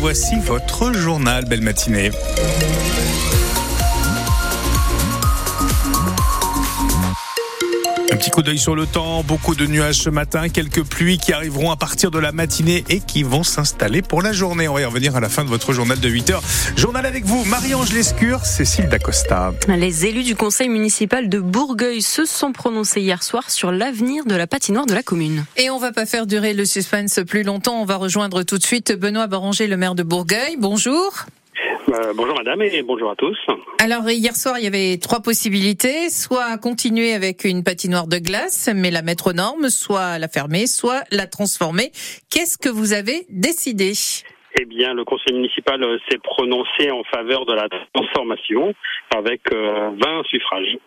voici votre journal. Belle matinée. Un petit coup d'œil sur le temps, beaucoup de nuages ce matin, quelques pluies qui arriveront à partir de la matinée et qui vont s'installer pour la journée. On va y revenir à la fin de votre journal de 8h. Journal avec vous, Marie-Ange Lescure, Cécile Dacosta. Les élus du conseil municipal de Bourgueil se sont prononcés hier soir sur l'avenir de la patinoire de la commune. Et on va pas faire durer le suspense plus longtemps, on va rejoindre tout de suite Benoît Baranger, le maire de Bourgueil. Bonjour. Euh, bonjour madame et bonjour à tous. Alors hier soir, il y avait trois possibilités, soit continuer avec une patinoire de glace, mais la mettre aux normes, soit la fermer, soit la transformer. Qu'est-ce que vous avez décidé? Eh bien, le conseil municipal s'est prononcé en faveur de la transformation avec 20 euh, suffrages.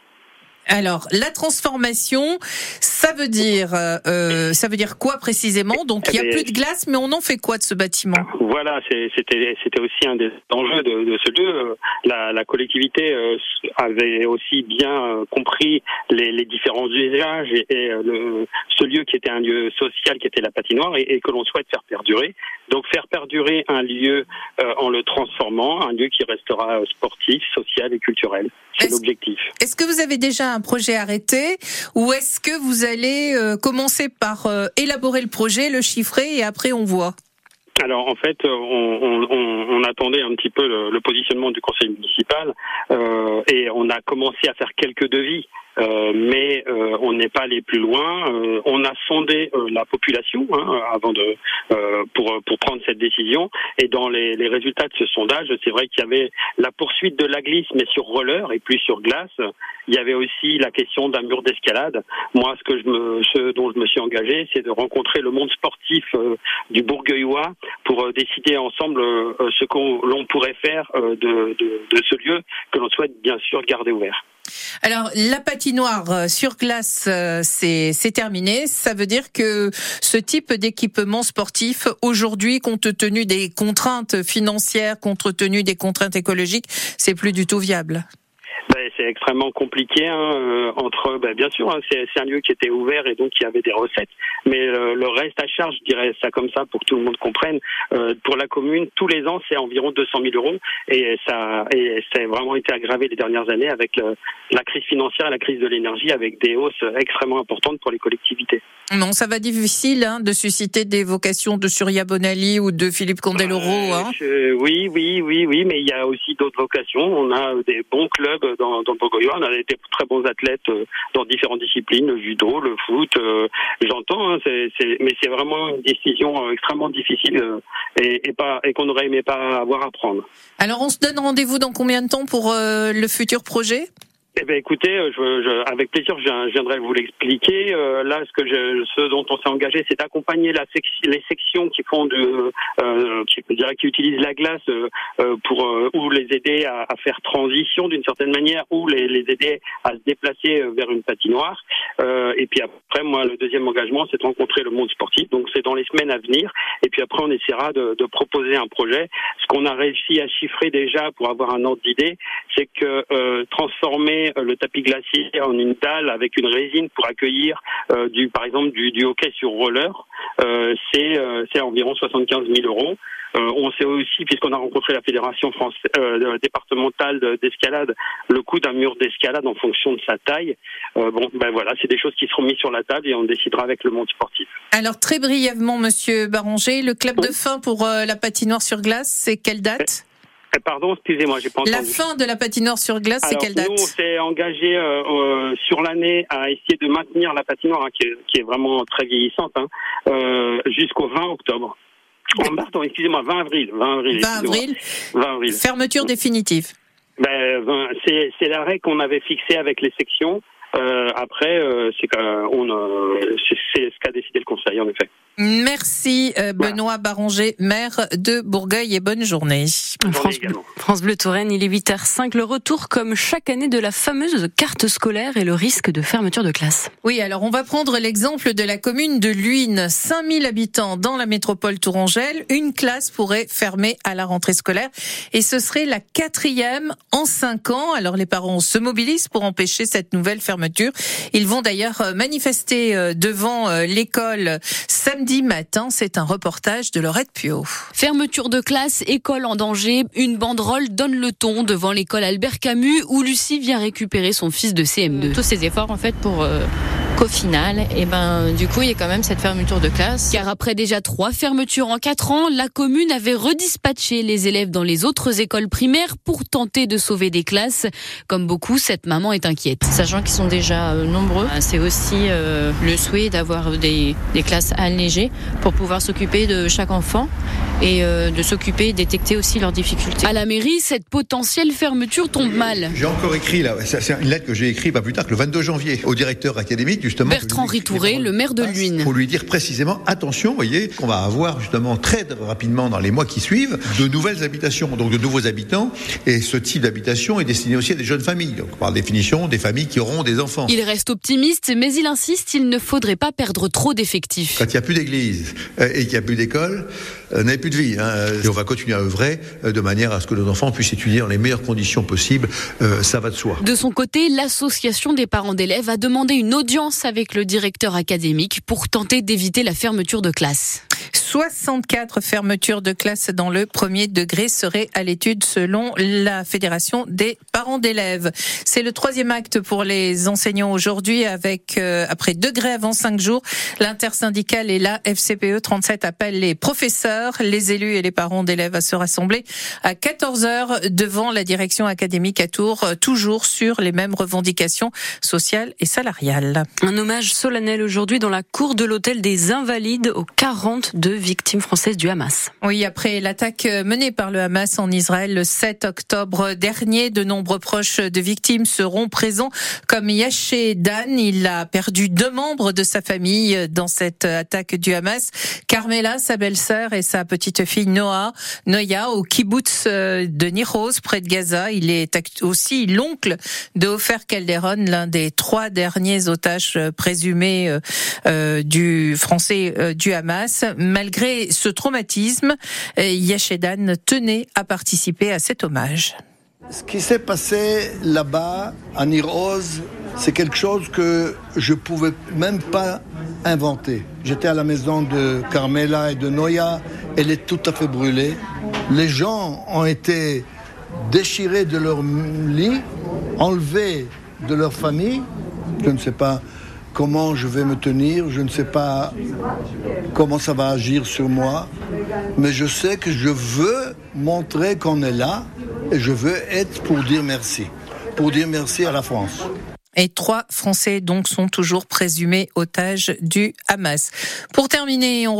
Alors, la transformation, ça veut dire, euh, ça veut dire quoi précisément? Donc, il n'y a eh plus de glace, mais on en fait quoi de ce bâtiment? Voilà, c'était aussi un des enjeux de, de ce lieu. La, la collectivité euh, avait aussi bien euh, compris les, les différents usages et, et le, ce lieu qui était un lieu social, qui était la patinoire, et, et que l'on souhaite faire perdurer. Donc, faire perdurer un lieu en le transformant, un lieu qui restera sportif, social et culturel. C'est l'objectif. Est-ce que vous avez déjà un projet arrêté ou est-ce que vous allez euh, commencer par euh, élaborer le projet, le chiffrer et après on voit? Alors en fait, on, attendait un petit peu le, positionnement du conseil municipal euh, et on a commencé à faire quelques devis. Euh, mais euh, on n'est pas allé plus loin. Euh, on a sondé la population hein, avant de pour pour prendre cette décision. Et dans les, les résultats de ce sondage, c'est vrai qu'il y avait la poursuite de la glisse, mais sur roller et plus sur glace. Il y avait aussi la question d'un mur d'escalade. Moi, ce que je me, ce dont je me suis engagé, c'est de rencontrer le monde sportif du Bourgueillois pour décider ensemble ce qu'on l'on pourrait faire de, de, de ce lieu que l'on souhaite bien sûr garder ouvert. Alors, la patinoire euh, sur glace, euh, c'est terminé. Ça veut dire que ce type d'équipement sportif, aujourd'hui, compte tenu des contraintes financières, compte tenu des contraintes écologiques, c'est plus du tout viable c'est extrêmement compliqué hein, euh, entre, ben, bien sûr, hein, c'est un lieu qui était ouvert et donc il y avait des recettes, mais euh, le reste à charge, je dirais ça comme ça pour que tout le monde comprenne, euh, pour la commune, tous les ans, c'est environ 200 000 euros et ça, et a vraiment été aggravé les dernières années avec le, la crise financière et la crise de l'énergie, avec des hausses extrêmement importantes pour les collectivités. Non, ça va difficile hein, de susciter des vocations de Surya Bonali ou de Philippe Condeloro. Hein. oui, oui, oui, oui, mais il y a aussi d'autres vocations. On a des bons clubs dans le On a des très bons athlètes euh, dans différentes disciplines, le judo, le foot. Euh, j'entends, hein, mais c'est vraiment une décision euh, extrêmement difficile et, pas et qu'on n'aurait aimé pas avoir à prendre. Alors, on se donne rendez-vous dans combien de temps pour le futur projet? Eh bien, écoutez, euh, je, je, avec plaisir, je, viendrai vous l'expliquer. Euh, là, ce que je, ce dont on s'est engagé, c'est d'accompagner la les sections qui font de, euh, qui, je dirais, qui utilisent la glace euh, pour ou les aider à, à faire transition d'une certaine manière, ou les, les, aider à se déplacer vers une patinoire. et puis après, moi, le deuxième engagement, c'est de rencontrer le monde sportif. Donc, c'est dans les semaines à venir. Et puis après, on essaiera de, de proposer un projet. Ce qu'on a réussi à chiffrer déjà pour avoir un ordre d'idée, c'est que transformer euh, le tapis glacier en une dalle avec une résine pour accueillir euh, du, par exemple du, du hockey sur roller, euh, c'est c'est environ 75 000 euros. on sait aussi, puisqu'on a rencontré la fédération française, départementale d'escalade, le coût d'un mur d'escalade en fonction de sa taille. bon, ben voilà, c'est des choses qui seront mises sur la table et on décidera avec le monde sportif. Alors très brièvement, Monsieur Baranger, le club de fin pour la patinoire sur glace, c'est quelle date? Pardon, excusez-moi, j'ai pas entendu. La fin de la patinoire sur glace, c'est quelle date Nous, on s'est engagé euh, euh, sur l'année à essayer de maintenir la patinoire, hein, qui, est, qui, est, vraiment très vieillissante, hein, euh, jusqu'au 20 octobre. Oh, pardon, excusez-moi, 20 avril. 20 avril. 20 avril. 20 avril. Fermeture définitive. Ben, c'est l'arrêt qu'on avait fixé avec les sections. Euh, après, euh, c'est ce qu'a décidé le Conseil, en effet. Merci euh, Benoît Baronger, maire de Bourgueil et bonne journée. France, France, Bleu Touraine, il est 8h05. Le retour comme chaque année de la fameuse carte scolaire et le risque de fermeture de classe. Oui, alors on va prendre l'exemple de la commune de Luynes. 5000 habitants dans la métropole tourangelle. Une classe pourrait fermer à la rentrée scolaire et ce serait la quatrième en cinq ans. Alors les parents se mobilisent pour empêcher cette nouvelle fermeture. Ils vont d'ailleurs manifester devant l'école samedi samedi matin. C'est un reportage de Laurette Pio. Fermeture de classe, école en danger. Une banderole donne le ton devant l'école Albert Camus où Lucie vient récupérer son fils de CM2. Tous ces efforts en fait pour euh, qu'au final, et eh ben, du coup, il y a quand même cette fermeture de classe. Car après déjà trois fermetures en quatre ans, la commune avait redispatché les élèves dans les autres écoles primaires pour tenter de sauver des classes. Comme beaucoup, cette maman est inquiète. Sachant qu'ils sont déjà euh, nombreux, euh, c'est aussi euh, le souhait d'avoir des, des, classes allégées pour pouvoir s'occuper de chaque enfant et de s'occuper, détecter aussi leurs difficultés. À la mairie, cette potentielle fermeture tombe mal. J'ai encore écrit, là, c'est une lettre que j'ai écrite pas plus tard que le 22 janvier au directeur académique justement. Bertrand Ritouré, le maire de Luynes. Pour lui dire précisément, attention, voyez, qu'on va avoir justement très rapidement dans les mois qui suivent de nouvelles habitations, donc de nouveaux habitants. Et ce type d'habitation est destiné aussi à des jeunes familles. Donc, par définition, des familles qui auront des enfants. Il reste optimiste, mais il insiste, il ne faudrait pas perdre trop d'effectifs. Quand il n'y a plus d'église euh, et qu'il n'y a plus d'école, euh, a plus de vie. Hein. On va continuer à œuvrer euh, de manière à ce que nos enfants puissent étudier dans les meilleures conditions possibles. ça va de soi. De son côté, l'association des parents d'élèves a demandé une audience avec le directeur académique pour tenter d'éviter la fermeture de classe. 64 fermetures de classes dans le premier degré seraient à l'étude selon la Fédération des parents d'élèves. C'est le troisième acte pour les enseignants aujourd'hui avec, euh, après deux grèves en cinq jours, l'intersyndicale et la FCPE 37 appellent les professeurs, les élus et les parents d'élèves à se rassembler à 14 heures devant la direction académique à Tours, toujours sur les mêmes revendications sociales et salariales. Un hommage solennel aujourd'hui dans la cour de l'hôtel des Invalides aux 42 victimes françaises du Hamas. Oui, après l'attaque menée par le Hamas en Israël le 7 octobre dernier, de nombreux proches de victimes seront présents, comme Yaché Dan. Il a perdu deux membres de sa famille dans cette attaque du Hamas. Carmela, sa belle-sœur, et sa petite fille Noah, Noya, au kibbutz de Niroz, près de Gaza. Il est aussi l'oncle de Ofer Calderon, l'un des trois derniers otages présumés euh, euh, du français euh, du Hamas. Malgré ce traumatisme, Yashedan tenait à participer à cet hommage. Ce qui s'est passé là-bas, à Niroz, c'est quelque chose que je pouvais même pas inventer. J'étais à la maison de Carmela et de Noya, elle est tout à fait brûlée. Les gens ont été déchirés de leur lit, enlevés de leur famille. Je ne sais pas comment je vais me tenir, je ne sais pas comment ça va agir sur moi, mais je sais que je veux montrer qu'on est là et je veux être pour dire merci, pour dire merci à la France. Et trois Français donc sont toujours présumés otages du Hamas. Pour terminer, on